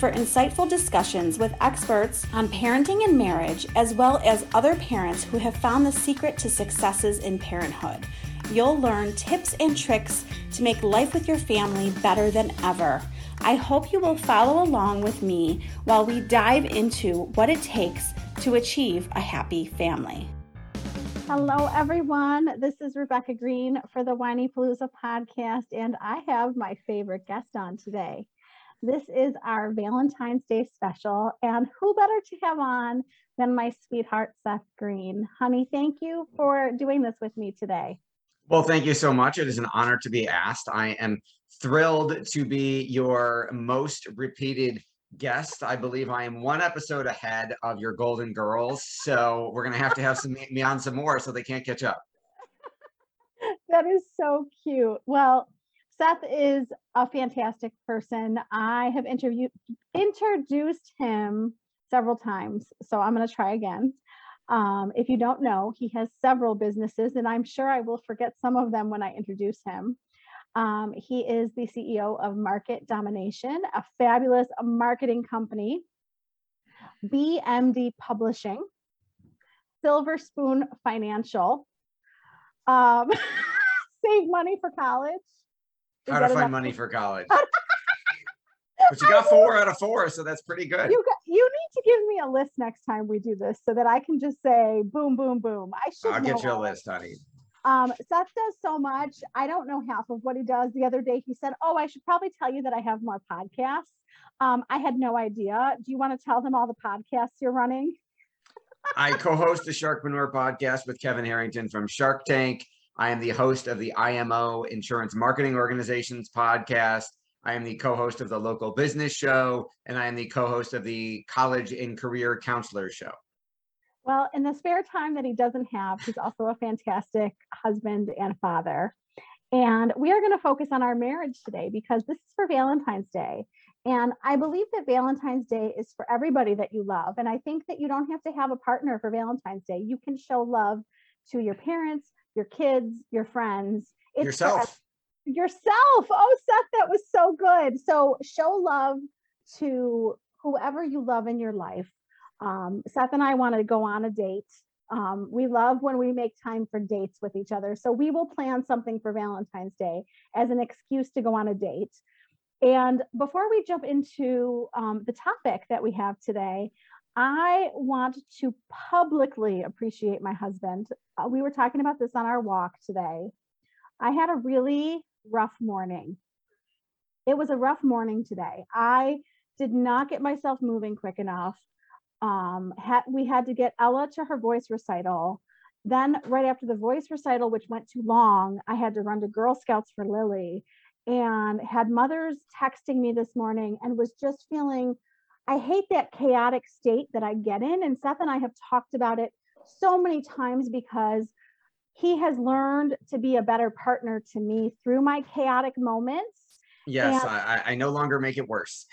for insightful discussions with experts on parenting and marriage, as well as other parents who have found the secret to successes in parenthood you'll learn tips and tricks to make life with your family better than ever. I hope you will follow along with me while we dive into what it takes to achieve a happy family. Hello, everyone. This is Rebecca Green for the Whinypaluza podcast, and I have my favorite guest on today. This is our Valentine's Day special, and who better to have on than my sweetheart, Seth Green? Honey, thank you for doing this with me today. Well, thank you so much. It is an honor to be asked. I am thrilled to be your most repeated guest. I believe I am one episode ahead of your Golden Girls. So we're going to have to have some me on some more so they can't catch up. that is so cute. Well, Seth is a fantastic person. I have interviewed introduced him several times, so I'm going to try again. Um, if you don't know, he has several businesses, and I'm sure I will forget some of them when I introduce him. Um, he is the CEO of Market Domination, a fabulous marketing company, BMD Publishing, Silver Spoon Financial, um, Save Money for College. How to find money for college. but you got four out of four, so that's pretty good. You got, you need to give me a list next time we do this, so that I can just say boom, boom, boom. I should. I'll get you a list, honey. Um, Seth does so much. I don't know half of what he does. The other day he said, "Oh, I should probably tell you that I have more podcasts." Um, I had no idea. Do you want to tell them all the podcasts you're running? I co-host the Sharkpreneur podcast with Kevin Harrington from Shark Tank. I am the host of the IMO Insurance Marketing Organizations podcast. I am the co-host of the local business show, and I am the co-host of the college and career counselor show. Well, in the spare time that he doesn't have, he's also a fantastic husband and father. And we are going to focus on our marriage today because this is for Valentine's Day. And I believe that Valentine's Day is for everybody that you love. And I think that you don't have to have a partner for Valentine's Day. You can show love to your parents, your kids, your friends. It's yourself yourself. Oh, Seth, that was so good. So show love to whoever you love in your life. Um, Seth and I want to go on a date. Um, we love when we make time for dates with each other. So we will plan something for Valentine's Day as an excuse to go on a date. And before we jump into um, the topic that we have today, I want to publicly appreciate my husband. Uh, we were talking about this on our walk today. I had a really rough morning. It was a rough morning today. I did not get myself moving quick enough. Um, we had to get Ella to her voice recital. Then, right after the voice recital, which went too long, I had to run to Girl Scouts for Lily and had mothers texting me this morning and was just feeling I hate that chaotic state that I get in. And Seth and I have talked about it so many times because he has learned to be a better partner to me through my chaotic moments. Yes, and I, I no longer make it worse.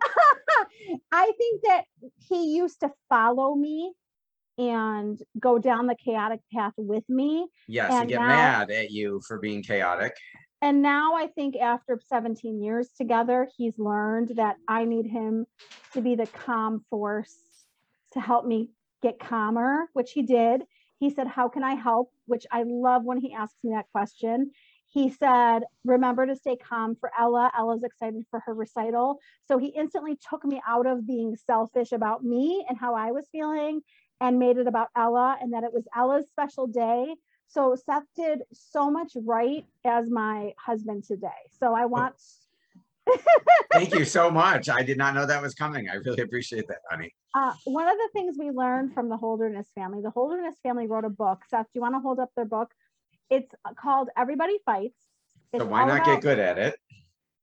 I think that he used to follow me and go down the chaotic path with me. Yes, and, and get now, mad at you for being chaotic. And now I think after 17 years together, he's learned that I need him to be the calm force to help me get calmer, which he did. He said, How can I help? Which I love when he asks me that question. He said, Remember to stay calm for Ella. Ella's excited for her recital. So he instantly took me out of being selfish about me and how I was feeling and made it about Ella and that it was Ella's special day. So Seth did so much right as my husband today. So I want Thank you so much. I did not know that was coming. I really appreciate that, honey. uh, one of the things we learned from the Holderness family, the Holderness family wrote a book. Seth, do you want to hold up their book? It's called Everybody Fights. So why not about- get good at it?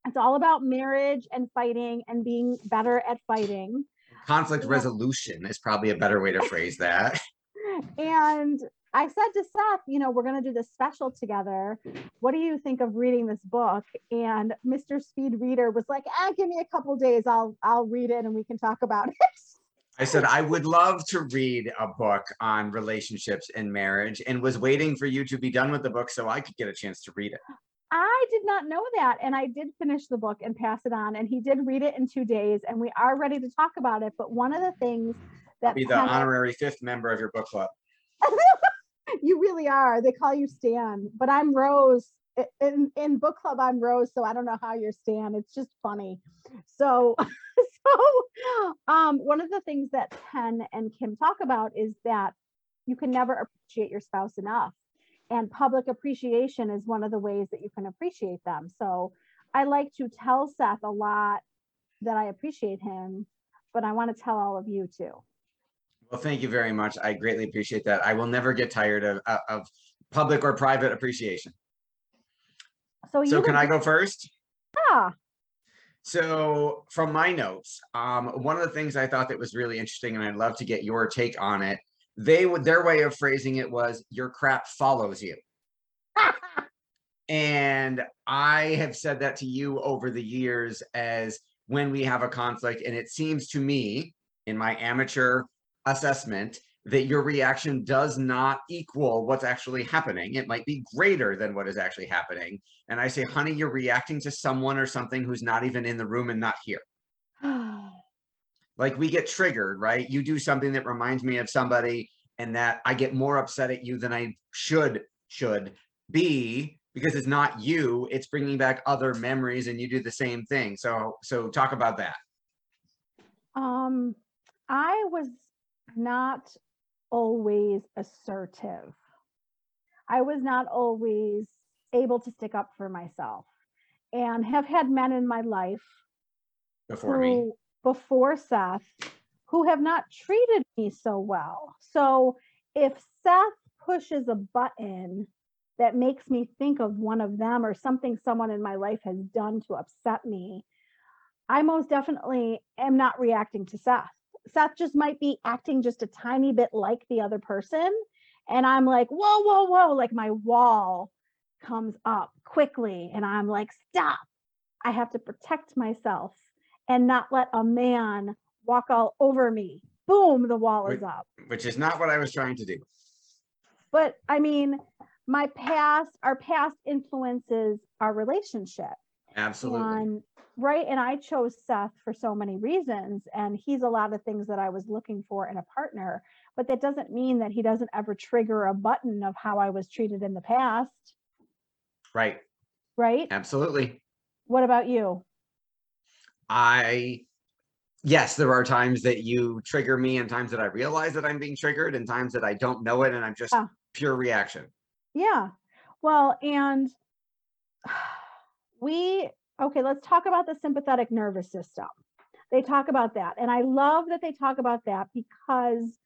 It's all about marriage and fighting and being better at fighting. Conflict Yeah. resolution is probably a better way to phrase that. And I said to Seth, you know, we're going to do this special together. What do you think of reading this book? And Mr. Speed Reader was like, ah, give me a couple days. I'll I'll read it and we can talk about it. I said I would love to read a book on relationships and marriage and was waiting for you to be done with the book so I could get a chance to read it. I did not know that. And I did finish the book and pass it on. And he did read it in two days. And we are ready to talk about it. But one of the things that Be the honorary fifth member of your book club. you really are. They call you Stan, but I'm Rose. In in book club, I'm Rose, so I don't know how you're Stan. It's just funny. So, so um, one of the things that Penn and Kim talk about is that you can never appreciate your spouse enough, and public appreciation is one of the ways that you can appreciate them. So, I like to tell Seth a lot that I appreciate him, but I want to tell all of you too. Well, thank you very much. I greatly appreciate that. I will never get tired of, of- of public or private appreciation. So, you So can I go first? Yeah. So from my notes, um, one of the things I thought that was really interesting, and I'd love to get your take on it. They would their way of phrasing it was your crap follows you. And I have said that to you over the years as when we have a conflict, and it seems to me, in my amateur assessment, that your reaction does not equal what's actually happening. It might be greater than what is actually happening. And I say, honey, you're reacting to someone or something who's not even in the room and not here. Like we get triggered, right? You do something that reminds me of somebody, and that I get more upset at you than I should should be because it's not you. It's bringing back other memories, and you do the same thing. So, so talk about that. Um, I was not always assertive. I was not always able to stick up for myself and have had men in my life Before me, before Seth who have not treated me so well. So if Seth pushes a button that makes me think of one of them or something someone in my life has done to upset me, I most definitely am not reacting to Seth. Seth just might be acting just a tiny bit like the other person. And I'm like, whoa, whoa, whoa, like my wall comes up quickly. And I'm like, stop. I have to protect myself and not let a man walk all over me. Boom, the wall is up. which is not what I was trying to do. But I mean, my past, our past influences our relationship. Absolutely. And right. And I chose Seth for so many reasons. And he's a lot of things that I was looking for in a partner. But that doesn't mean that he doesn't ever trigger a button of how I was treated in the past. Right. Right. Absolutely. What about you? I, yes, there are times that you trigger me and times that I realize that I'm being triggered and times that I don't know it and I'm just Yeah. pure reaction. Yeah. Well, and we, okay, let's talk about the sympathetic nervous system. They talk about that. And I love that they talk about that because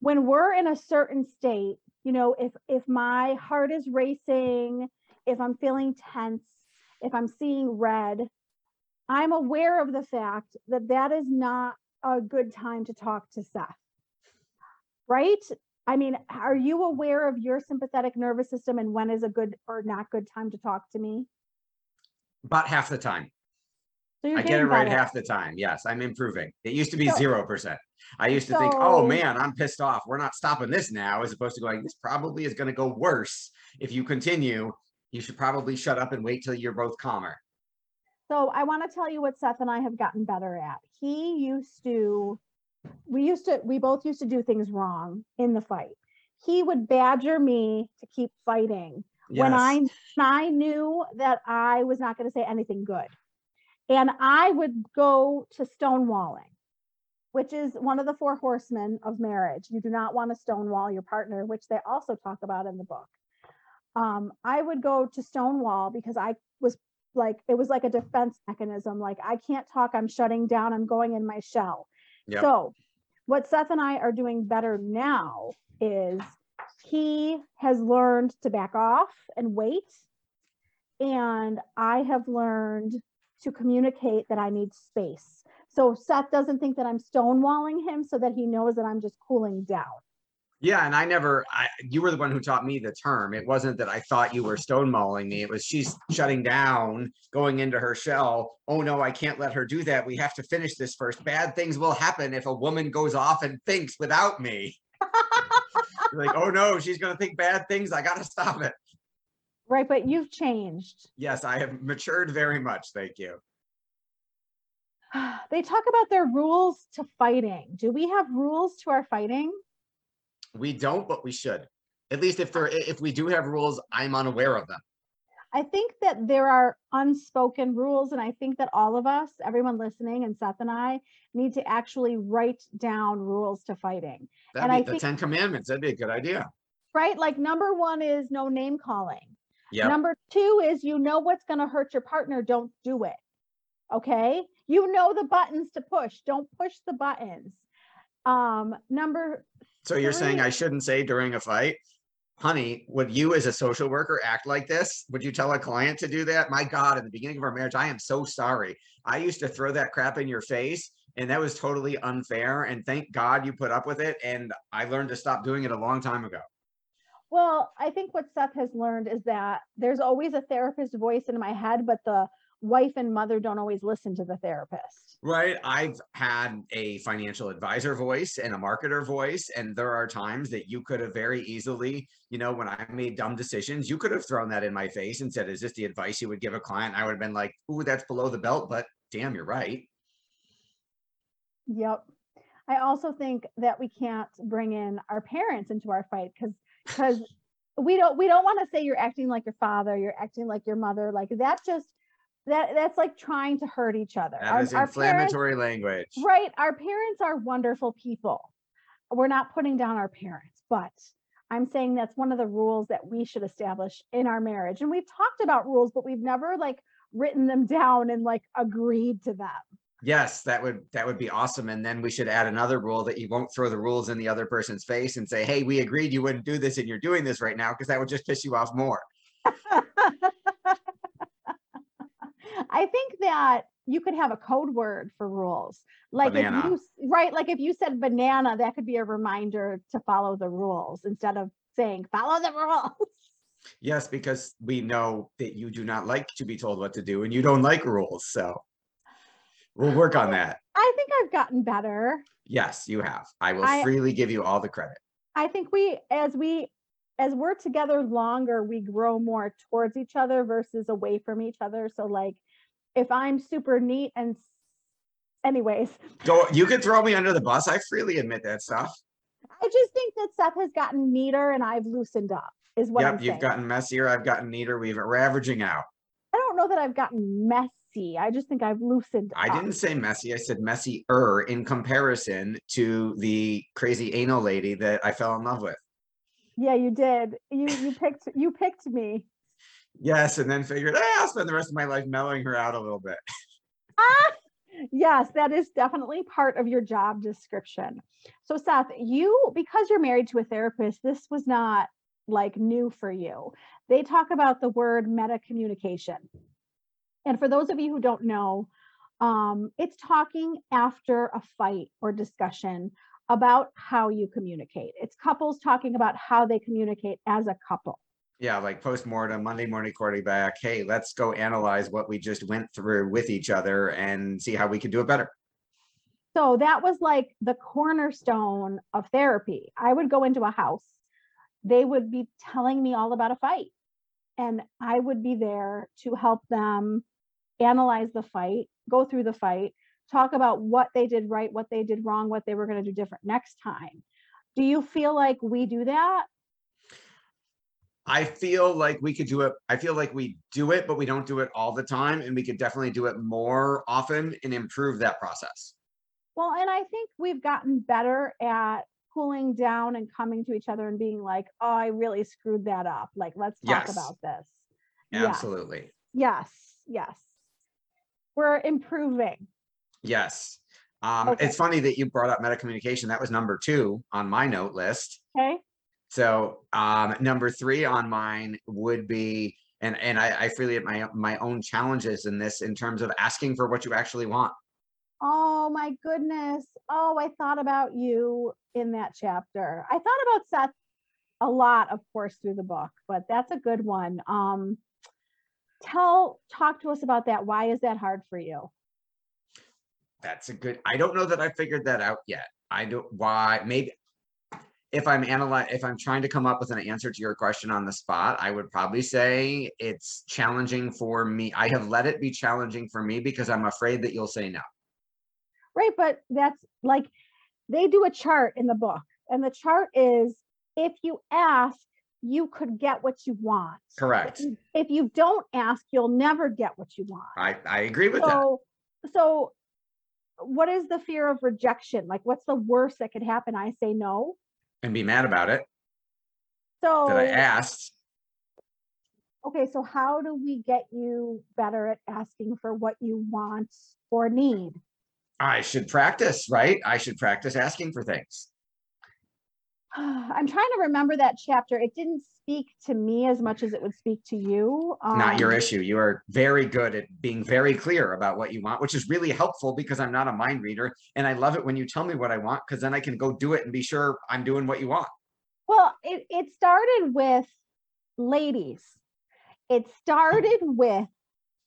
when we're in a certain state, you know, if if my heart is racing, if I'm feeling tense, if I'm seeing red, I'm aware of the fact that that is not a good time to talk to Seth. Right? I mean, are you aware of your sympathetic nervous system and when is a good or not good time to talk to me? About half the time. So you're I get it getting right better. half the time. Yes, I'm improving. It used to be So- zero percent. I used to think, oh So- man, I'm pissed off. We're not stopping this now, as opposed to going, this probably is going to go worse. If you continue, you should probably shut up and wait till you're both calmer. So I want to tell you what Seth and I have gotten better at. He used to, we used to, we both used to do things wrong in the fight. He would badger me to keep fighting Yes. when I I knew that I was not going to say anything good. And I would go to stonewalling. which is one of the four horsemen of marriage. You do not want to stonewall your partner, which they also talk about in the book. Um, I would go to stonewall because I was like, it was like a defense mechanism. Like, I can't talk, I'm shutting down, I'm going in my shell. Yep. So, what Seth and I are doing better now is he has learned to back off and wait. And I have learned to communicate that I need space. So Seth doesn't think that I'm stonewalling him so that he knows that I'm just cooling down. Yeah, and I never, I, you were the one who taught me the term. It wasn't that I thought you were stonewalling me. It was she's shutting down, going into her shell. Oh no, I can't let her do that. We have to finish this first. Bad things will happen if a woman goes off and thinks without me. Like, oh no, she's going to think bad things. I got to stop it. Right. But you've changed. Yes, I have matured very much. Thank you. They talk about their rules to fighting. Do we have rules to our fighting? We don't, but we should. At least if there, if we do have rules, I'm unaware of them. I think that there are unspoken rules, and I think that all of us, everyone listening, and Seth and I, need to actually write down rules to fighting. That'd And be I the think- Ten Commandments. That'd be a good idea. Right? Like number one is no name calling. Yeah. Number two is you know what's going to hurt your partner, don't do it. Okay? You know the buttons to push, don't push the buttons. Um, number So you're saying I shouldn't say during a fight, honey, would you as a social worker act like this? Would you tell a client to do that? My God, in the beginning of our marriage, I am so sorry. I used to throw that crap in your face and that was totally unfair. And thank God you put up with it. And I learned to stop doing it a long time ago. Well, I think what Seth has learned is that there's always a therapist voice in my head, but the wife and mother don't always listen to the therapist. Right. I've had a financial advisor voice and a marketer voice. And there are times that you could have very easily, you know, when I made dumb decisions, you could have thrown that in my face and said, Is this the advice you would give a client? I would have been like, Ooh, that's below the belt, but damn, you're right. Yep. I also think that we can't bring in our parents into our fight because because we don't we don't want to say you're acting like your father, you're acting like your mother. Like that just that that's like trying to hurt each other. That Our- is our parents- inflammatory language. Right. Our parents are wonderful people. We're not putting down our parents, but I'm saying that's one of the rules that we should establish in our marriage. And we've talked about rules, but we've never like written them down and like agreed to them. Yes, that would that would be awesome. And then we should add another rule that you won't throw the rules in the other person's face and say, Hey, we agreed you wouldn't do this and you're doing this right now, because that would just piss you off more. I think that you could have a code word for rules. Like Banana. if you right, like if you said banana, that could be a reminder to follow the rules instead of saying follow the rules. Yes, because we know that you do not like to be told what to do and you don't like rules. So we'll work on that. I think I've gotten better. Yes, you have. I will I- freely give you all the credit. I think we as we as we're together longer, we grow more towards each other versus away from each other. So like if I'm super neat and anyways, Go you could throw me under the bus. I freely admit that stuff. I just think that stuff has gotten neater and I've loosened up is what I'm yep, you've gotten messier. I've gotten neater. We've we're averaging out. I don't know that I've gotten messy. I just think I've loosened I up. didn't say messy. I said messier in comparison to the crazy anal lady that I fell in love with. Yeah, you did. You you picked you picked me. Yes, and then figured, "Eh, I'll spend the rest of my life mellowing her out a little bit. ah, Yes, that is definitely part of your job description. So Seth, you because you're married to a therapist, this was not like new for you. They talk about the word meta communication. And for those of you who don't know, um, it's talking after a fight or discussion about how you communicate. It's couples talking about how they communicate as a couple. Yeah, like post-mortem, Monday morning quarterback. Hey, let's go analyze what we just went through with each other and see how we can do it better. So that was like the cornerstone of therapy. I would go into a house, they would be telling me all about a fight, and I would be there to help them analyze the fight, go through the fight, talk about what they did right, what they did wrong, what they were going to do different next time. Do you feel like we do that? I feel like we could do it. I feel like we do it, but we don't do it all the time. And we could definitely do it more often and improve that process. Well, and I think we've gotten better at cooling down and coming to each other and being like, oh, I really screwed that up. Like, let's talk Yes. about this. Absolutely. Yes. Yes. We're improving. Yes. Um, Okay. It's funny that you brought up meta communication. That was number two on my note list. Okay. So um, number three on mine would be, and and I, I freely admit my my own challenges in this in terms of asking for what you actually want. Oh my goodness. Oh, I thought about you in that chapter. I thought about Seth a lot, of course, through the book, but that's a good one. Um, tell, talk to us about that. Why is that hard for you? That's a good. I don't know that I figured that out yet. I don't why maybe if I'm analyze if I'm trying to come up with an answer to your question on the spot, I would probably say it's challenging for me. I have let it be challenging for me because I'm afraid that you'll say no. Right. But that's like they do a chart in the book, and the chart is if you ask, you could get what you want. Correct. If you don't ask, you'll never get what you want. I I agree with that. so so what is the fear of rejection like what's the worst that could happen i say no And be mad about it so that I asked. okay so how do we get you better at asking for what you want or need I should practice, right? I should practice asking for things. i'm trying to remember that chapter it didn't speak to me as much as it would speak to you Not your um, issue. You are very good at being very clear about what you want, which is really helpful because I'm not a mind reader. And I love it when you tell me what I want because then I can go do it and be sure I'm doing what you want. well it, it started with ladies it started with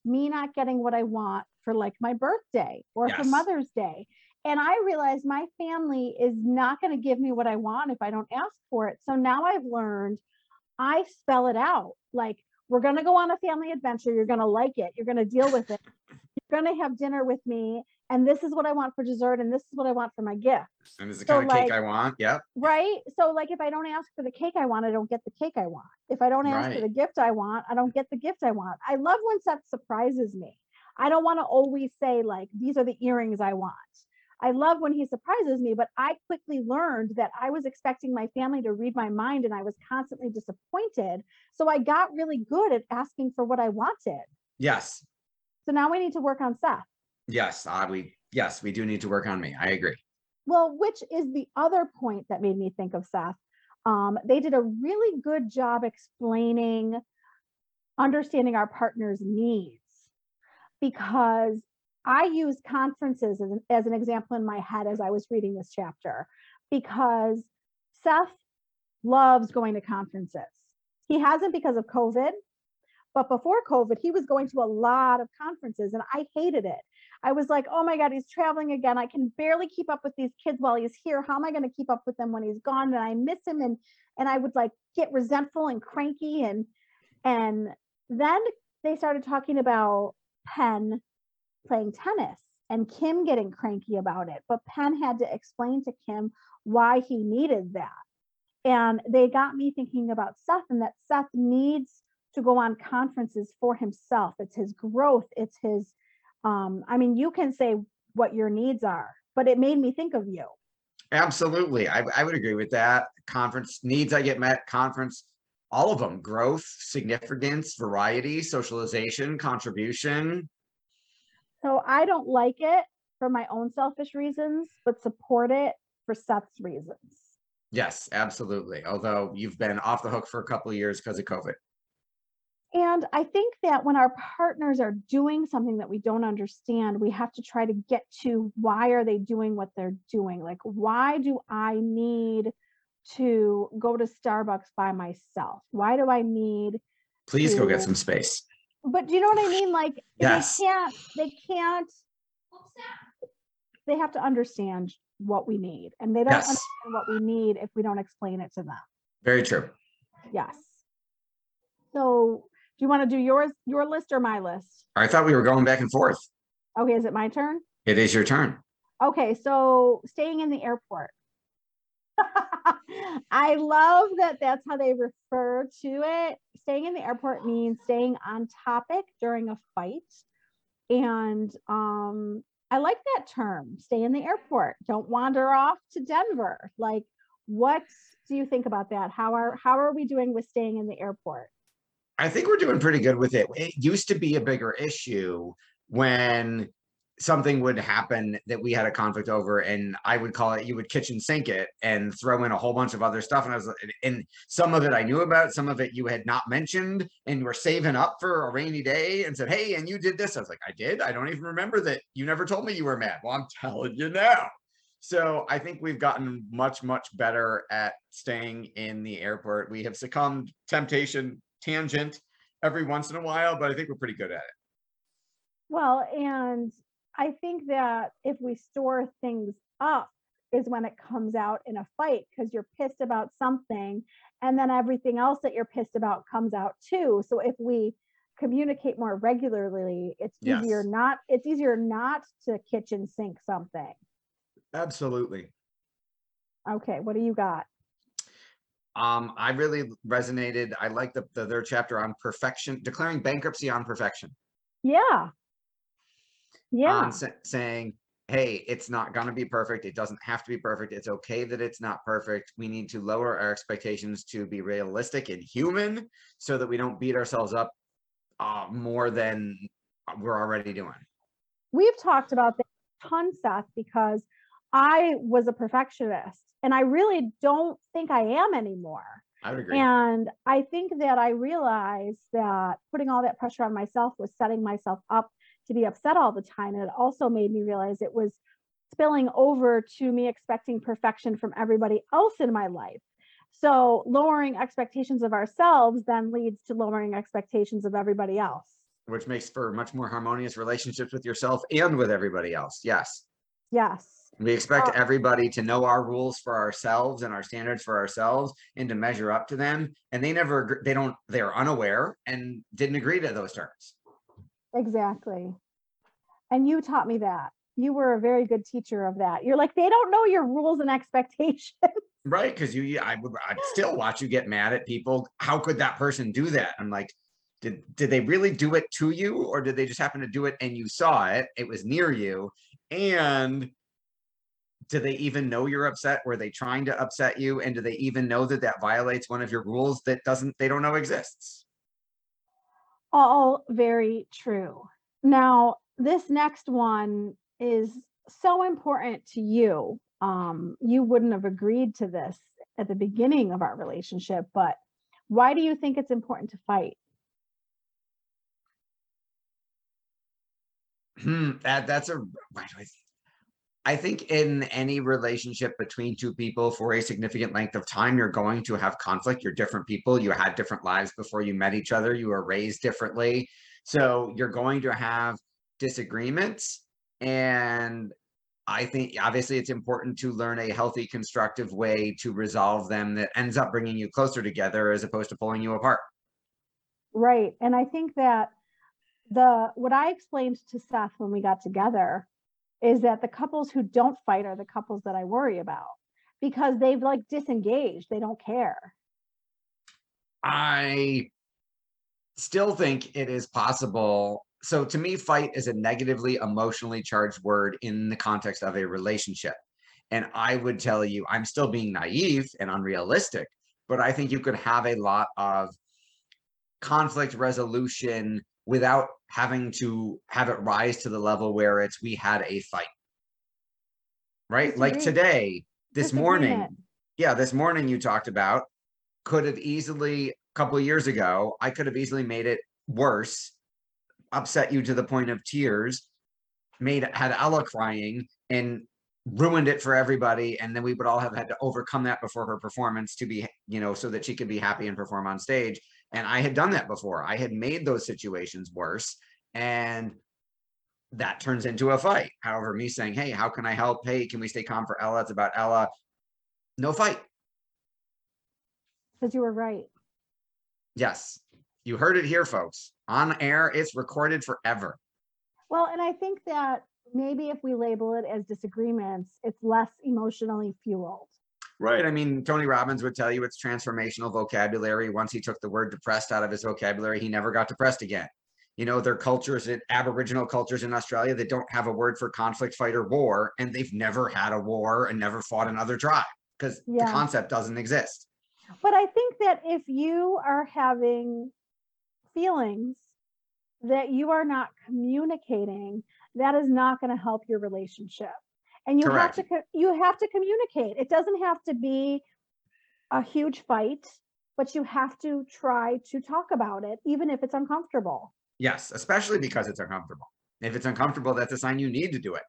me not getting what i want for like my birthday or for mother's day and i realized my family is not going to give me what i want if i don't ask for it so now i've learned i spell it out like we're going to go on a family adventure you're going to like it you're going to deal with it you're going to have dinner with me and this is what i want for dessert and this is what i want for my gift And it's the So, kind of cake like- I want. Yep. right? So like if I don't ask for the cake I want, I don't get the cake I want. If I don't ask for the gift I want, I don't get the gift I want. I love when Seth surprises me. I don't want to always say like these are the earrings I want. I love when he surprises me, but I quickly learned that I was expecting my family to read my mind and I was constantly disappointed. So I got really good at asking for what I wanted. Yes. So now we need to work on Seth. Yes. Uh, we yes, we do need to work on me. I agree. Well, which is the other point that made me think of Seth. Um, they did a really good job explaining understanding our partner's needs because I use conferences as an, as an example in my head as I was reading this chapter because Seth loves going to conferences. He hasn't because of COVID, but before COVID, he was going to a lot of conferences and I hated it. I was like, oh my God, he's traveling again. I can barely keep up with these kids while he's here. How am I going to keep up with them when he's gone? And I miss him and and I would like get resentful and cranky and and then they started talking about Penn playing tennis and Kim getting cranky about it. But Penn had to explain to Kim why he needed that. And they got me thinking about Seth and that Seth needs to go on conferences for himself. It's his growth, it's his um i mean you can say what your needs are but it made me think of you Absolutely. I, I would agree with that. Conference needs I get met, conference, all of them, growth, significance, variety, socialization, contribution. So i don't like it for my own selfish reasons but support it for seth's reasons Yes, absolutely. Although you've been off the hook for a couple of years because of COVID. and i think that when our partners are doing something that we don't understand we have to try to get to why are they doing what they're doing like why do i need to go to starbucks by myself why do i need Please go get some space. But do you know what I mean? Like Yes. they can't, they can't, they have to understand what we need and they don't Yes. understand what we need if we don't explain it to them. Very true. Yes. So do you want to do yours, your list or my list? I thought we were going back and forth. Okay, is it my turn? It is your turn. Okay, so staying in the airport. I love that that's how they refer to it. Staying in the airport means staying on topic during a fight. And um, I like that term, stay in the airport. Don't wander off to Denver. Like, what do you think about that? How are how are we doing with staying in the airport? I think we're doing pretty good with it. It used to be a bigger issue when something would happen that we had a conflict over and I would call it you would kitchen sink it and throw in a whole bunch of other stuff and I was and some of it I knew about some of it you had not mentioned and were saving up for a rainy day and said hey and you did this. I was like I did? I don't even remember that you never told me you were mad. Well I'm telling you now. So I think we've gotten much much better at staying in the airport. We have succumbed temptation tangent every once in a while but I think we're pretty good at it. Well, and I think that if we store things up is when it comes out in a fight because you're pissed about something and then everything else that you're pissed about comes out too. So if we communicate more regularly, it's easier not it's easier not to kitchen sink something. absolutely Okay, what do you got? Um, I really resonated. I like the, the their chapter on perfection, declaring bankruptcy on perfection. Yeah. Yeah. On sa- saying, hey, it's not gonna be perfect. It doesn't have to be perfect. It's okay that it's not perfect. We need to lower our expectations to be realistic and human so that we don't beat ourselves up uh, more than we're already doing. We've talked about that a ton, Seth, because I was a perfectionist and I really don't think I am anymore. I would agree. And I think that I realized that putting all that pressure on myself was setting myself up to be upset all the time. And it also made me realize it was spilling over to me expecting perfection from everybody else in my life. So lowering expectations of ourselves then leads to lowering expectations of everybody else. Which makes for much more harmonious relationships with yourself and with everybody else. Yes. Yes. We expect Uh, everybody to know our rules for ourselves and our standards for ourselves and to measure up to them. And they never, they don't, they're unaware and didn't agree to those terms. Exactly. And you taught me that. You were a very good teacher of that. You're like, they don't know your rules and expectations. Right? Because you, you- I would, I'd still watch you get mad at people. How could that person do that? I'm like, did, did they really do it to you? Or did they just happen to do it and you saw it? It was near you. And do they even know you're upset? Were they trying to upset you? And do they even know that that violates one of your rules that doesn't, they don't know exists? All very true. Now, this next one is so important to you. Um, you wouldn't have agreed to this at the beginning of our relationship, but why do you think it's important to fight? Hmm, that that's a why do I I think in any relationship between two people for a significant length of time, you're going to have conflict. You're different people. You had different lives before you met each other. You were raised differently. So you're going to have disagreements. And I think obviously it's important to learn a healthy, constructive way to resolve them that ends up bringing you closer together as opposed to pulling you apart. Right. And I think that the what I explained to Seth when we got together is that the couples who don't fight are the couples that I worry about because they've like disengaged. They don't care. I still think it is possible. So to me, fight is a negatively emotionally charged word in the context of a relationship. And I would tell you, I'm still being naive and unrealistic, but I think you could have a lot of conflict resolution without having to have it rise to the level where it's we had a fight. Right? Like Disagree- today, this morning, yeah, this morning you talked about could have easily a couple of years ago, I could have easily made it worse, upset you to the point of tears, made had Ella crying and ruined it for everybody. And then we would all have had to overcome that before her performance to be, you know, so that she could be happy and perform on stage. And I had done that before. I had made those situations worse. And that turns into a fight. However, me saying, Hey, how can I help? Hey, can we stay calm for Ella? It's about Ella. No fight. because you were right. Yes, you heard it here, folks. On air, it's recorded forever. Well, and I think that maybe if we label it as disagreements, it's less emotionally fueled. Right. I mean, Tony Robbins would tell you it's transformational vocabulary. Once he took the word depressed out of his vocabulary, he never got depressed again. you know, their cultures, in Aboriginal cultures in Australia that don't have a word for conflict, fight, or war, and they've never had a war and never fought another tribe because the concept doesn't exist. But I think that if you are having feelings that you are not communicating, that is not going to help your relationship. And you have to co- you have to communicate. It doesn't have to be a huge fight, but you have to try to talk about it even if it's uncomfortable. Yes, especially because it's uncomfortable. If it's uncomfortable, that's a sign you need to do it.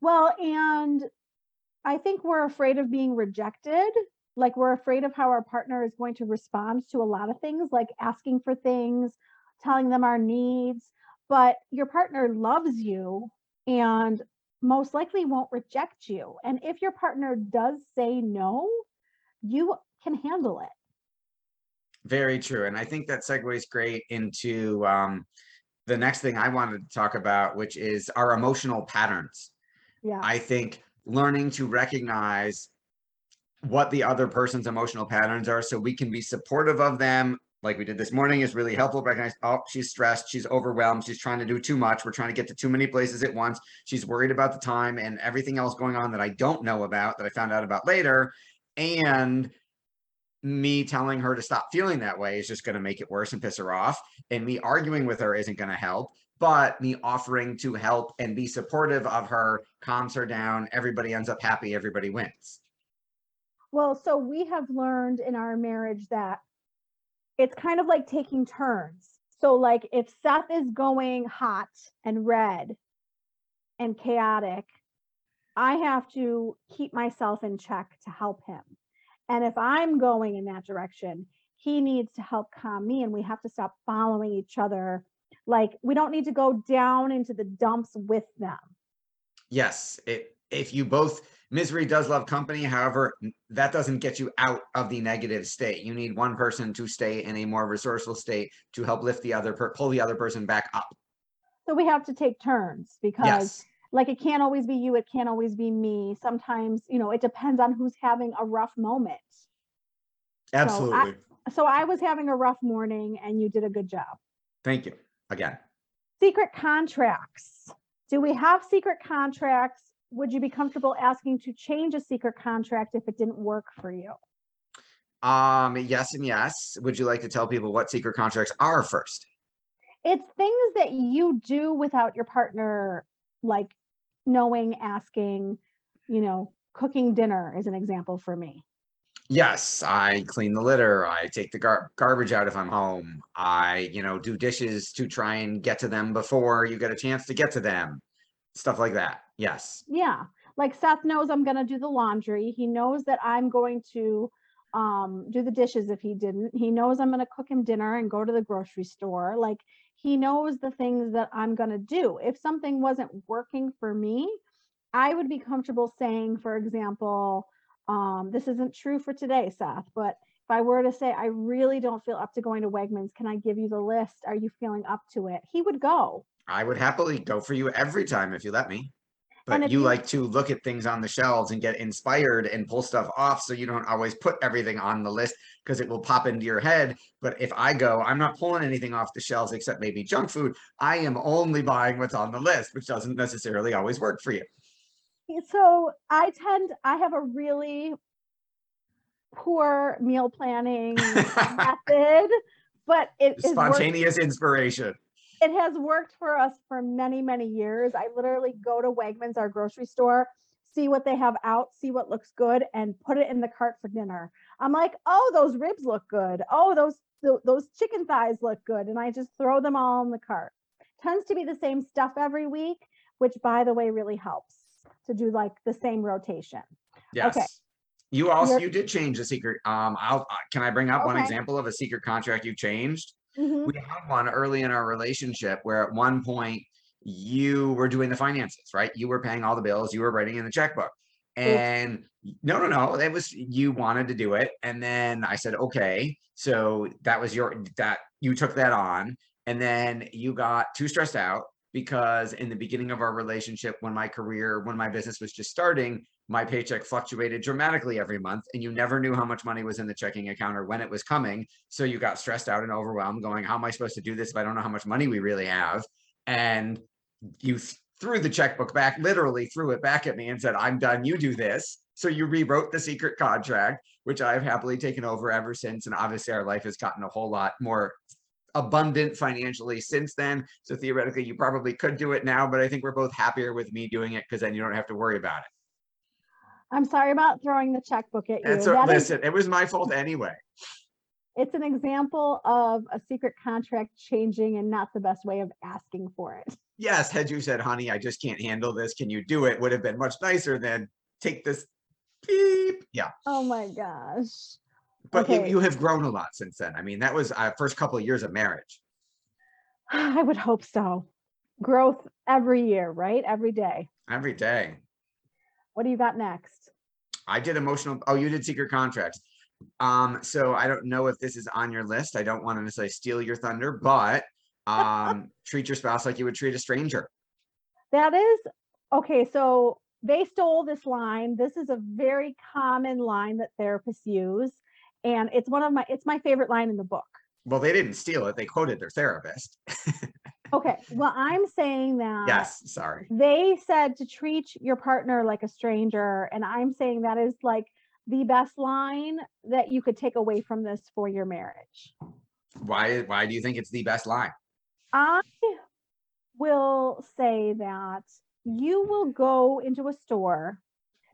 Well, and I think we're afraid of being rejected. Like we're afraid of how our partner is going to respond to a lot of things, like asking for things, telling them our needs. But your partner loves you and most likely won't reject you. And if your partner does say no, you can handle it. Very true. And I think that segues great into um, the next thing I wanted to talk about, which is our emotional patterns. Yeah. I think learning to recognize what the other person's emotional patterns are so we can be supportive of them like we did this morning is really helpful recognize oh she's stressed she's overwhelmed she's trying to do too much we're trying to get to too many places at once she's worried about the time and everything else going on that i don't know about that i found out about later and me telling her to stop feeling that way is just going to make it worse and piss her off and me arguing with her isn't going to help but me offering to help and be supportive of her calms her down everybody ends up happy everybody wins. Well, so we have learned in our marriage that it's kind of like taking turns. So, like, if Seth is going hot and red and chaotic, I have to keep myself in check to help him. And if I'm going in that direction, he needs to help calm me, and we have to stop following each other. Like, we don't need to go down into the dumps with them. yes it, if you both misery does love company. However that doesn't get you out of the negative state. You need one person to stay in a more resourceful state to help lift the other per- pull the other person back up. So, we have to take turns because yes. like it can't always be you it can't always be me. Sometimes you know it depends on who's having a rough moment. Absolutely. so i was having a rough morning and you did a good job. Thank you again. Secret contracts. Do we have secret contracts would you be comfortable asking to change a secret contract if it didn't work for you um yes and yes would you like to tell people what secret contracts are first it's things that you do without your partner like knowing asking you know cooking dinner is an example for me Yes, I clean the litter. I take the gar- garbage out if I'm home. I, you know, do dishes to try and get to them before you get a chance to get to them. Stuff like that. Yes. Yeah. Like Seth knows I'm going to do the laundry. He knows that I'm going to um, do the dishes if he didn't. He knows I'm going to cook him dinner and go to the grocery store. Like he knows the things that I'm going to do. If something wasn't working for me, I would be comfortable saying, for example, um, this isn't true for today, Seth, but if I were to say, I really don't feel up to going to Wegmans, can I give you the list? Are you feeling up to it? He would go. I would happily go for you every time if you let me. But you like to look at things on the shelves and get inspired and pull stuff off so you don't always put everything on the list because it will pop into your head. But if I go, I'm not pulling anything off the shelves except maybe junk food. I am only buying what's on the list, which doesn't necessarily always work for you. so I tend I have a really poor meal planning method, but it Spontaneous inspiration. It has worked for us for many many years. I literally go to Wegmans, our grocery store, see what they have out, see what looks good, and put it in the cart for dinner. I'm like, oh, those ribs look good. Oh, those tho- those chicken thighs look good, and I just throw them all in the cart. Tends to be the same stuff every week, which by the way really helps to do like the same rotation. Yes. You also You're- you did change the secret. Um, I'll uh, can I bring up one example of a secret contract you changed? Mhm. We had one early in our relationship where at one point you were doing the finances, right? You were paying all the bills, you were writing in the checkbook. And no, no, no, it was you wanted to do it. And then I said, okay. So that was your that you took that on. And then you got too stressed out because in the beginning of our relationship, when my career, when my business was just starting, my paycheck fluctuated dramatically every month and you never knew how much money was in the checking account or when it was coming. So you got stressed out and overwhelmed going, how am I supposed to do this if I don't know how much money we really have? And you th- threw the checkbook back, literally threw it back at me and said, I'm done. You do this. So you rewrote the secret contract, which I've happily taken over ever since. And obviously our life has gotten a whole lot more abundant financially since then. So theoretically, you probably could do it now, but I think we're both happier with me doing it because then you don't have to worry about it. I'm sorry about throwing the checkbook at you. And so That is- listen, it was my fault anyway. it's an example of a secret contract changing and not the best way of asking for it. Yes, had you said, honey, I just can't handle this. Can you do it? Would have been much nicer than take this beep. Yeah. Oh my gosh. But you, Okay. you have grown a lot since then. I mean, that was our first couple of years of marriage. I would hope so. Growth every year, right? Every day. Every day. What do you got next? I did emotional. Oh, you did secret contracts. Um, so I don't know if this is on your list. I don't want to necessarily steal your thunder, but um, treat your spouse like you would treat a stranger. That is okay. So they stole this line. This is a very common line that therapists use. And it's one of my it's my favorite line in the book. Well, they didn't steal it. They quoted their therapist. Okay. Well, I'm saying that Yes, sorry. they said to treat your partner like a stranger. And I'm saying that is like the best line that you could take away from this for your marriage. Why? Why do you think it's the best line? I will say that you will go into a store,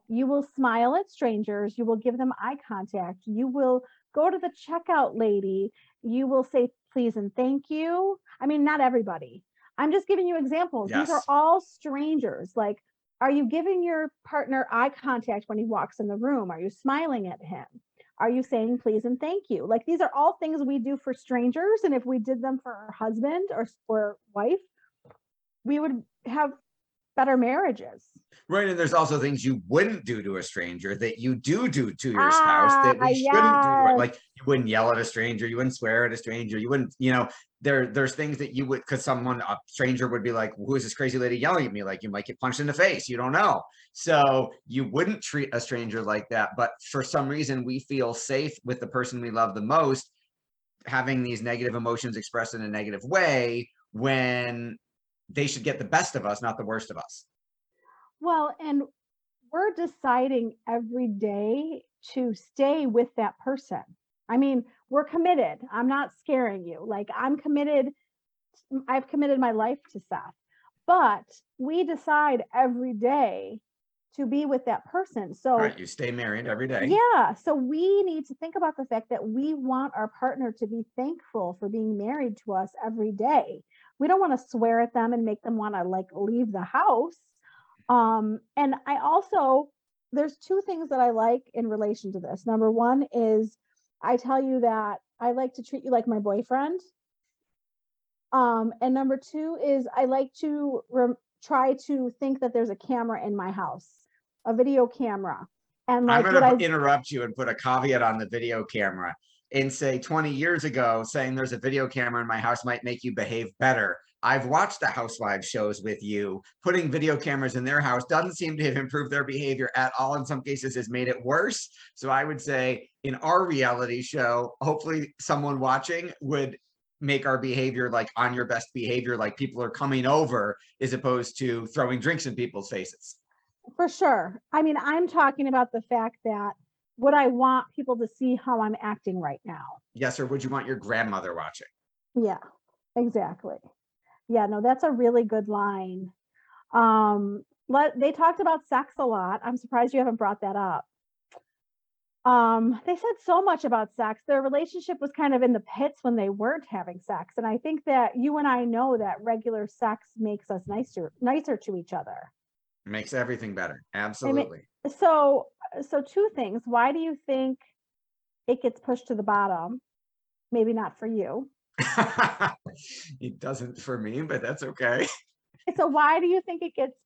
you will smile at strangers, you will give them eye contact, you will go to the checkout lady, you will say please and thank you. I mean, not everybody. I'm just giving you examples. These are all strangers. Like, are you giving your partner eye contact when he walks in the room? Are you smiling at him? Are you saying please and thank you? Like these are all things we do for strangers. And if we did them for our husband or, or wife, we would have better marriages. Right, and there's also things you wouldn't do to a stranger that you do do to your spouse that Ah, we shouldn't do. Like you wouldn't yell at a stranger, you wouldn't swear at a stranger, you wouldn't, you know, there there's things that you would because someone a stranger would be like, "Who is this crazy lady yelling at me?" Like you might get punched in the face, you don't know. So you wouldn't treat a stranger like that, but for some reason we feel safe with the person we love the most having these negative emotions expressed in a negative way when they should get the best of us, not the worst of us. Well, and we're deciding every day to stay with that person. I mean, we're committed. I'm not scaring you. Like, I'm committed. I've committed my life to Seth, but we decide every day to be with that person. So, Right, you stay married every day. yeah. So we need to think about the fact that we want our partner to be thankful for being married to us every day. We don't want to swear at them and make them want to like leave the house. Um, and I also, there's two things that I like in relation to this. Number one is I tell you that I like to treat you like my boyfriend. Um, and number two is I like to rem- try to think that there's a camera in my house, a video camera. And like, I'm gonna interrupt you and put a caveat on the video camera and say 20 years ago, saying there's a video camera in my house might make you behave better. I've watched the housewives shows with you. Putting video cameras in their house doesn't seem to have improved their behavior at all. In some cases, has made it worse. So I would say in our reality show, hopefully someone watching would make our behavior like on your best behavior, like people are coming over, as opposed to throwing drinks in people's faces. For sure. I mean, I'm talking about the fact that would I want people to see how I'm acting right now? Yes, or would you want your grandmother watching? Yeah, exactly. Yeah, no, that's a really good line. Um, let they talked about sex a lot. I'm surprised you haven't brought that up. Um, they said so much about sex. Their relationship was kind of in the pits when they weren't having sex. And I think that you and I know that regular sex makes us nicer, nicer to each other. Makes everything better. Absolutely. so so two things why do you think it gets pushed to the bottom maybe not for you it doesn't for me, but that's okay. so why do you think it gets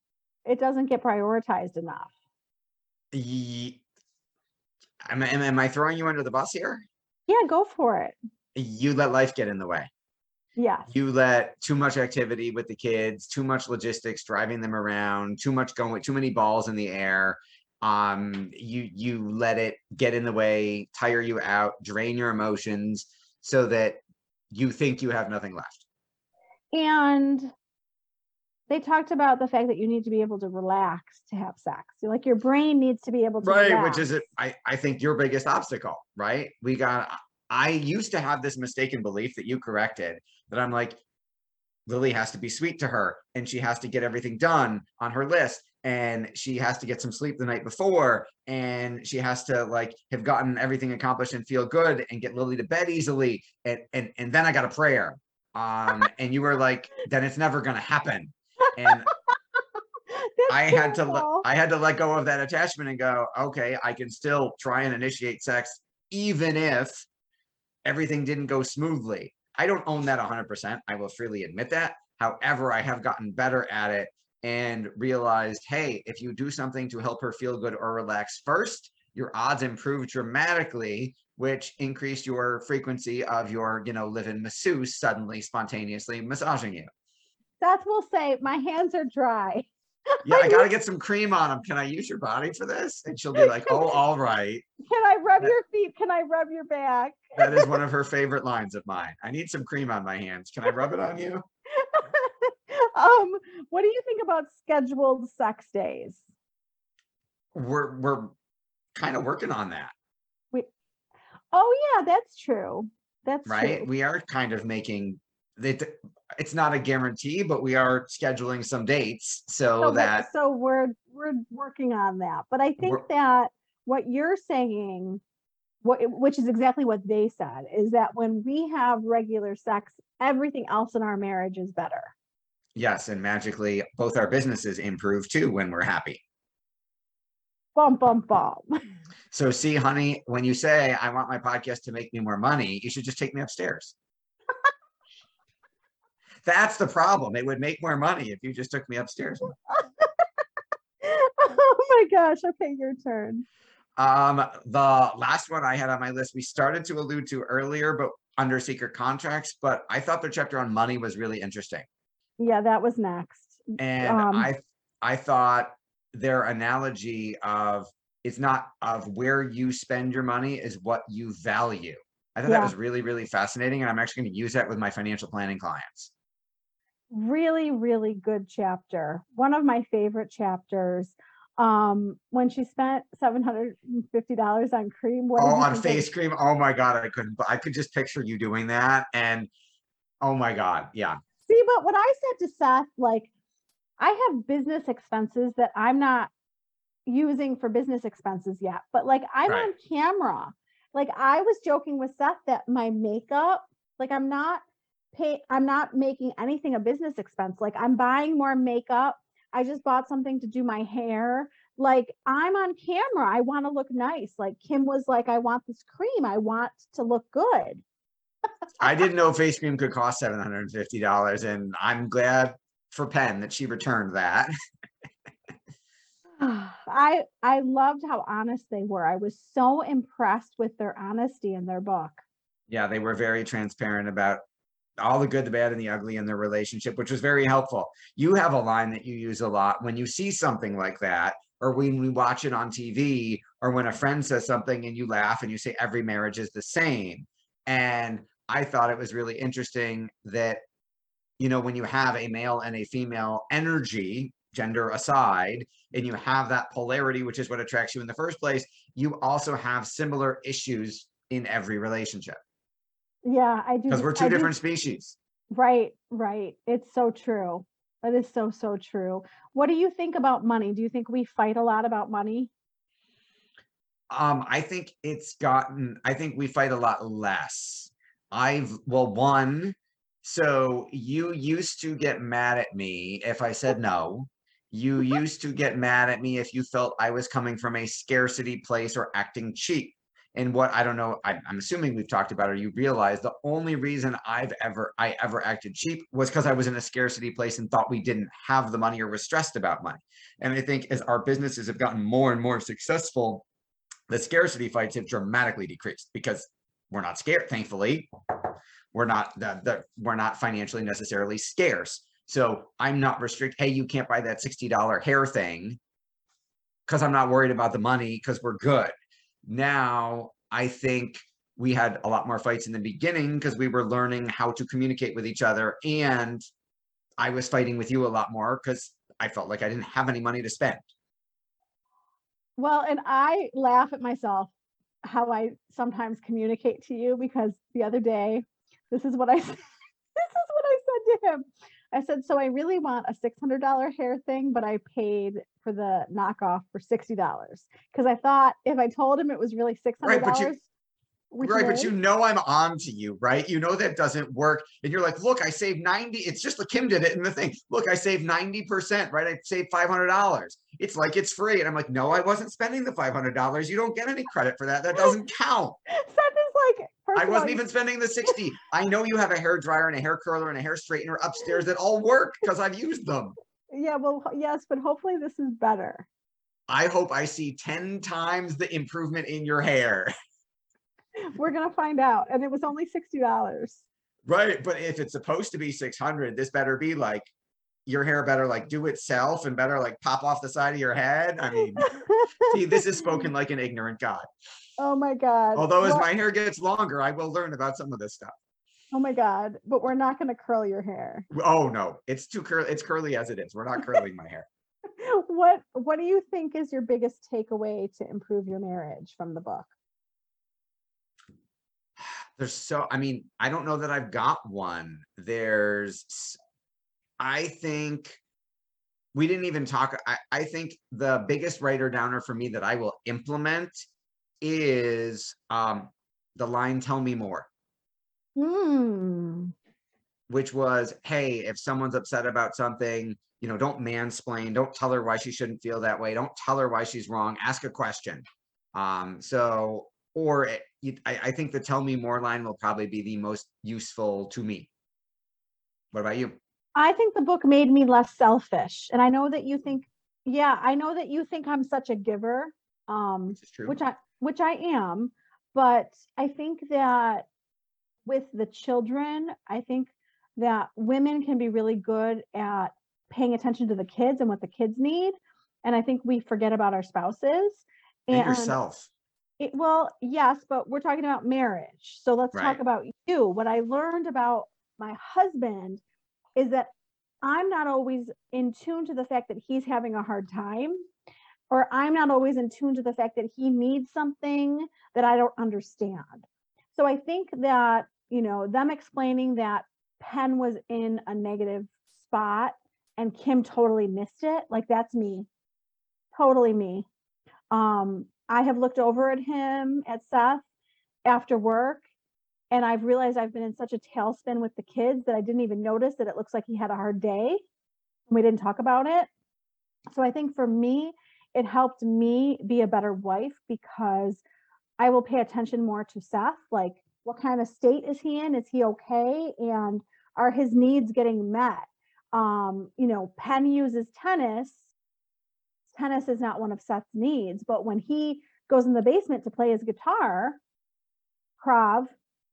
it doesn't get prioritized enough Ye- Am, am, am I throwing you under the bus here? yeah go for it You let life get in the way. Yes You let too much activity with the kids, too much logistics, driving them around, too much going, too many balls in the air. um you you let it get in the way tire you out drain your emotions so that you think you have nothing left and they talked about the fact that you need to be able to relax to have sex. Like your brain needs to be able to right relax. which is I, I think your biggest obstacle right we got i used to have this mistaken belief that you corrected that i'm like lily has to be sweet to her and she has to get everything done on her list and she has to get some sleep the night before and she has to like have gotten everything accomplished and feel good and get lily to bed easily and and, and then i got a prayer um and you were like then it's never gonna happen and I had to. I had to let go of that attachment and go, okay, I can still try and initiate sex even if everything didn't go smoothly. I don't own that 100%. I will freely admit that. However, I have gotten better at it and realized, hey, if you do something to help her feel good or relax first, your odds improve dramatically, which increase your frequency of your, you know, live-in masseuse suddenly spontaneously massaging you. Seth will say, my hands are dry. Yeah, I gotta get some cream on them. Can I use your body for this? And she'll be like, oh, all right. Can I rub That- your feet? Can I rub your back? That is one of her favorite lines of mine. I need some cream on my hands. Can I rub it on you? um, what do you think about scheduled sex days? We're we're kind of working on that, We, Oh yeah, that's true. That's right? true. We are kind of making it. It's not a guarantee, but we are scheduling some dates so, so, we're- that so we're we're working on that. But I think that what you're saying, what which is exactly what they said, is that when we have regular sex, everything else in our marriage is better. yes, and magically both our businesses improve too when we're happy. Bum bum bum. So see, honey, when you say I want my podcast to make me more money, you should just take me upstairs. That's the problem. It would make more money if you just took me upstairs. oh my gosh. Okay, your turn. Um, the last one I had on my list, we started to allude to earlier, but under secret contracts, but I thought their chapter on money was really interesting. Yeah, that was next. And Um, I I thought their analogy of it's not of where you spend your money is what you value. I thought that was really, really fascinating. And I'm actually going to use that with my financial planning clients. Really really good chapter one of my favorite chapters um when she spent $750 on cream what Oh, on think face cream. Oh my God. I couldn't, I could just picture you doing that. And oh my God. Yeah. see but what i said to seth like i have business expenses that i'm not using for business expenses yet but like i'm Right. on camera like i was joking with seth that my makeup like i'm not pay i'm not making anything a business expense like i'm buying more makeup i just bought something to do my hair like i'm on camera i want to look nice like kim was like i want this cream i want to look good I didn't know face cream could cost seven hundred and fifty dollars, and I'm glad for Penn that she returned that. I I loved how honest they were. I was so impressed with their honesty in their book. Yeah, they were very transparent about all the good, the bad, and the ugly in their relationship, which was very helpful. You have a line that you use a lot when you see something like that, or when we watch it on TV, or when a friend says something and you laugh and you say every marriage is the same. And I thought it was really interesting that, you know, when you have a male and a female energy, gender aside, and you have that polarity, which is what attracts you in the first place, you also have similar issues in every relationship Yeah, I do. because we're I two do- different species. Right, right. It's so true. That is so so true. What do you think about money? Do you think we fight a lot about money? Um, I think it's gotten, I think we fight a lot less. I've, well, one, so you used to get mad at me if I said no. You used to get mad at me if you felt I was coming from a scarcity place or acting cheap. And what I don't know, I, I'm assuming we've talked about, or you realize the only reason I've ever I ever acted cheap was because I was in a scarcity place and thought we didn't have the money or was stressed about money. And I think as our businesses have gotten more and more successful, the scarcity fights have dramatically decreased because we're not scared thankfully we're not the we're not financially necessarily scarce so i'm not restrict hey you can't buy that $60 hair thing because I'm not worried about the money because we're good. Now I think we had a lot more fights in the beginning because we were learning how to communicate with each other. And I was fighting with you a lot more because I felt like I didn't have any money to spend. Well, and I laugh at myself how I sometimes communicate to you because the other day, this is what I this is what I said to him. I said, so I really want a $600 hair thing, but I paid for the knockoff for $60 because I thought if I told him it was really $600, Right, but you- right, but you know I'm on to you, right? You know that doesn't work. And you're like, look, I saved 90. It's just like Kim did it in the thing. Look, I saved 90%, right? I saved $500. It's like it's free. And I'm like, no, I wasn't spending the $500. You don't get any credit for that. That doesn't count. Like, I wasn't even spending the 60. I know you have a hair dryer and a hair curler and a hair straightener upstairs that all work because I've used them. Yeah, well, yes, but hopefully this is better. I hope I see 10 times the improvement in your hair. We're gonna find out. And it was only $60. Right. But if it's supposed to be 600, this better be like your hair better like do itself and better like pop off the side of your head. I mean, see, this is spoken like an ignorant God. Oh my God. Although as Well, my hair gets longer, I will learn about some of this stuff. Oh my God. But we're not gonna curl your hair. Oh no, it's too curly. It's curly as it is. We're not curling my hair. What what do you think is your biggest takeaway to improve your marriage from the book? There's so, I mean, I don't know that I've got one. There's, s- I think we didn't even talk. I, I think the biggest writer downer for me that I will implement is um the line tell me more, Hmm. which was, hey, if someone's upset about something, you know, don't mansplain, don't tell her why she shouldn't feel that way, don't tell her why she's wrong, ask a question. Um, so or it, you, I, I think the tell me more line will probably be the most useful to me. What about you? I think the book made me less selfish. And I know that you think, yeah, I know that you think I'm such a giver. Um, This is true. which I which I am, but I think that with the children, I think that women can be really good at paying attention to the kids and what the kids need. And I think we forget about our spouses. and yourself. It, well, yes, but we're talking about marriage. So let's Right. talk about you. What I learned about my husband is that I'm not always in tune to the fact that he's having a hard time, or I'm not always in tune to the fact that he needs something that I don't understand. So I think that, you know, them explaining that Penn was in a negative spot and Kim totally missed it, like that's me. Totally me. Um, I have looked over at him at Seth after work and I've realized I've been in such a tailspin with the kids that I didn't even notice that it looks like he had a hard day. We didn't talk about it. So I think for me, it helped me be a better wife because I will pay attention more to Seth. Like, what kind of state is he in? Is he okay? And are his needs getting met? Um, you know, Penn uses tennis. Tennis is not one of Seth's needs, but when he goes in the basement to play his guitar, Krav,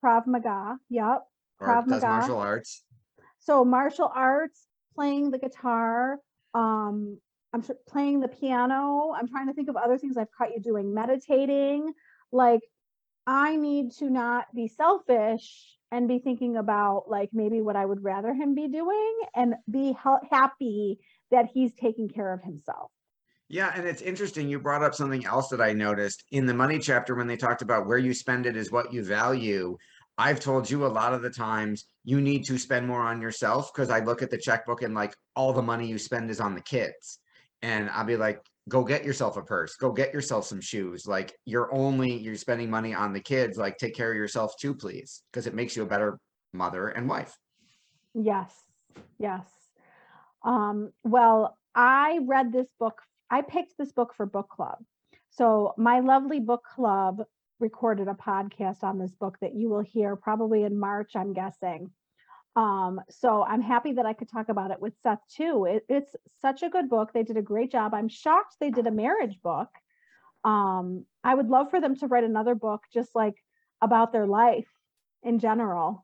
Krav Maga, yep. Krav does Maga. martial arts. So martial arts, playing the guitar, um, I'm sure playing the piano. I'm trying to think of other things I've caught you doing, meditating. Like I need to not be selfish and be thinking about like maybe what I would rather him be doing and be happy that he's taking care of himself. Yeah, and it's interesting. You brought up something else that I noticed in the money chapter when they talked about where you spend it is what you value. I've told you a lot of the times you need to spend more on yourself because I look at the checkbook and like all the money you spend is on the kids. And I'll be like, go get yourself a purse, go get yourself some shoes. Like you're only you're spending money on the kids. Like take care of yourself too, please, because it makes you a better mother and wife. Yes, yes. Um, well, I read this book. I picked this book for book club. So my lovely book club recorded a podcast on this book that you will hear probably in March, I'm guessing. Um, so I'm happy that I could talk about it with Seth too. It, it's such a good book. They did a great job. I'm shocked they did a marriage book. Um, I would love for them to write another book just like about their life in general.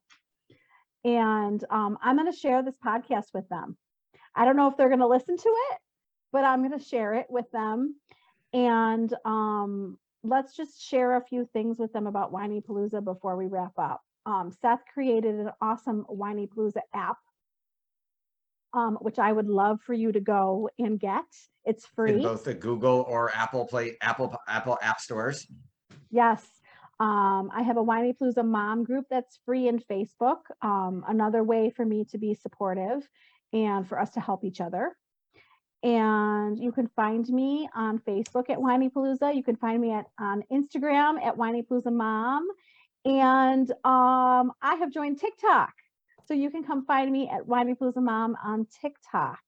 And um, I'm going to share this podcast with them. I don't know if they're going to listen to it, but I'm going to share it with them. And um, let's just share a few things with them about Whinypaluza before we wrap up. Um, Seth created an awesome Whinypaluza app, um, which I would love for you to go and get. It's In free. both the Google or Apple Play, Apple, Apple app stores. Yes. Um, I have a Whinypaluza mom group that's free in Facebook. Um, another way for me to be supportive and for us to help each other. And you can find me on Facebook at Whinypaluza. You can find me at on Instagram at Whinypaluza Mom. And um, I have joined TikTok. So you can come find me at Whinypaluza Mom on TikTok.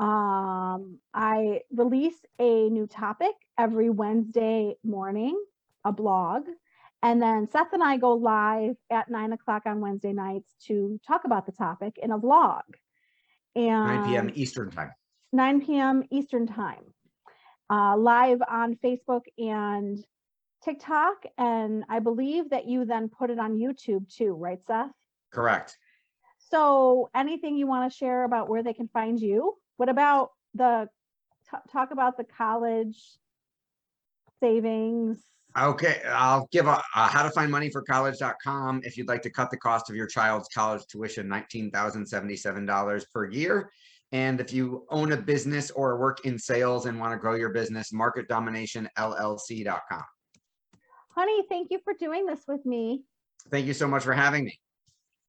Um, I release a new topic every Wednesday morning, a blog. And then Seth and I go live at nine o'clock on Wednesday nights to talk about the topic in a vlog. And Nine PM Eastern time. 9 p.m. Eastern Time, uh, live on Facebook and TikTok. And I believe that you then put it on YouTube too, right, Seth? Correct. So, anything you want to share about where they can find you? What about the t- talk about the college savings? Okay, I'll give a, uh, how to find money for college.com. If you'd like to cut the cost of your child's college tuition, $19,077 per year. And if you own a business or work in sales and want to grow your business, marketdominationllc.com. Honey, thank you for doing this with me. Thank you so much for having me.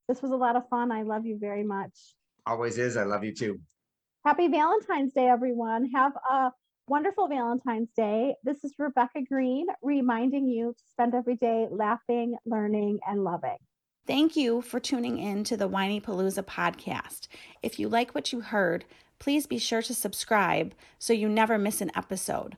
This was a lot of fun. I love you very much. Always is. I love you too. Happy Valentine's Day, everyone. Have a wonderful Valentine's Day. This is Rebecca Greene reminding you to spend every day laughing, learning, and loving. Thank you for tuning in to the Whinypaluza podcast. If you like what you heard, please be sure to subscribe so you never miss an episode.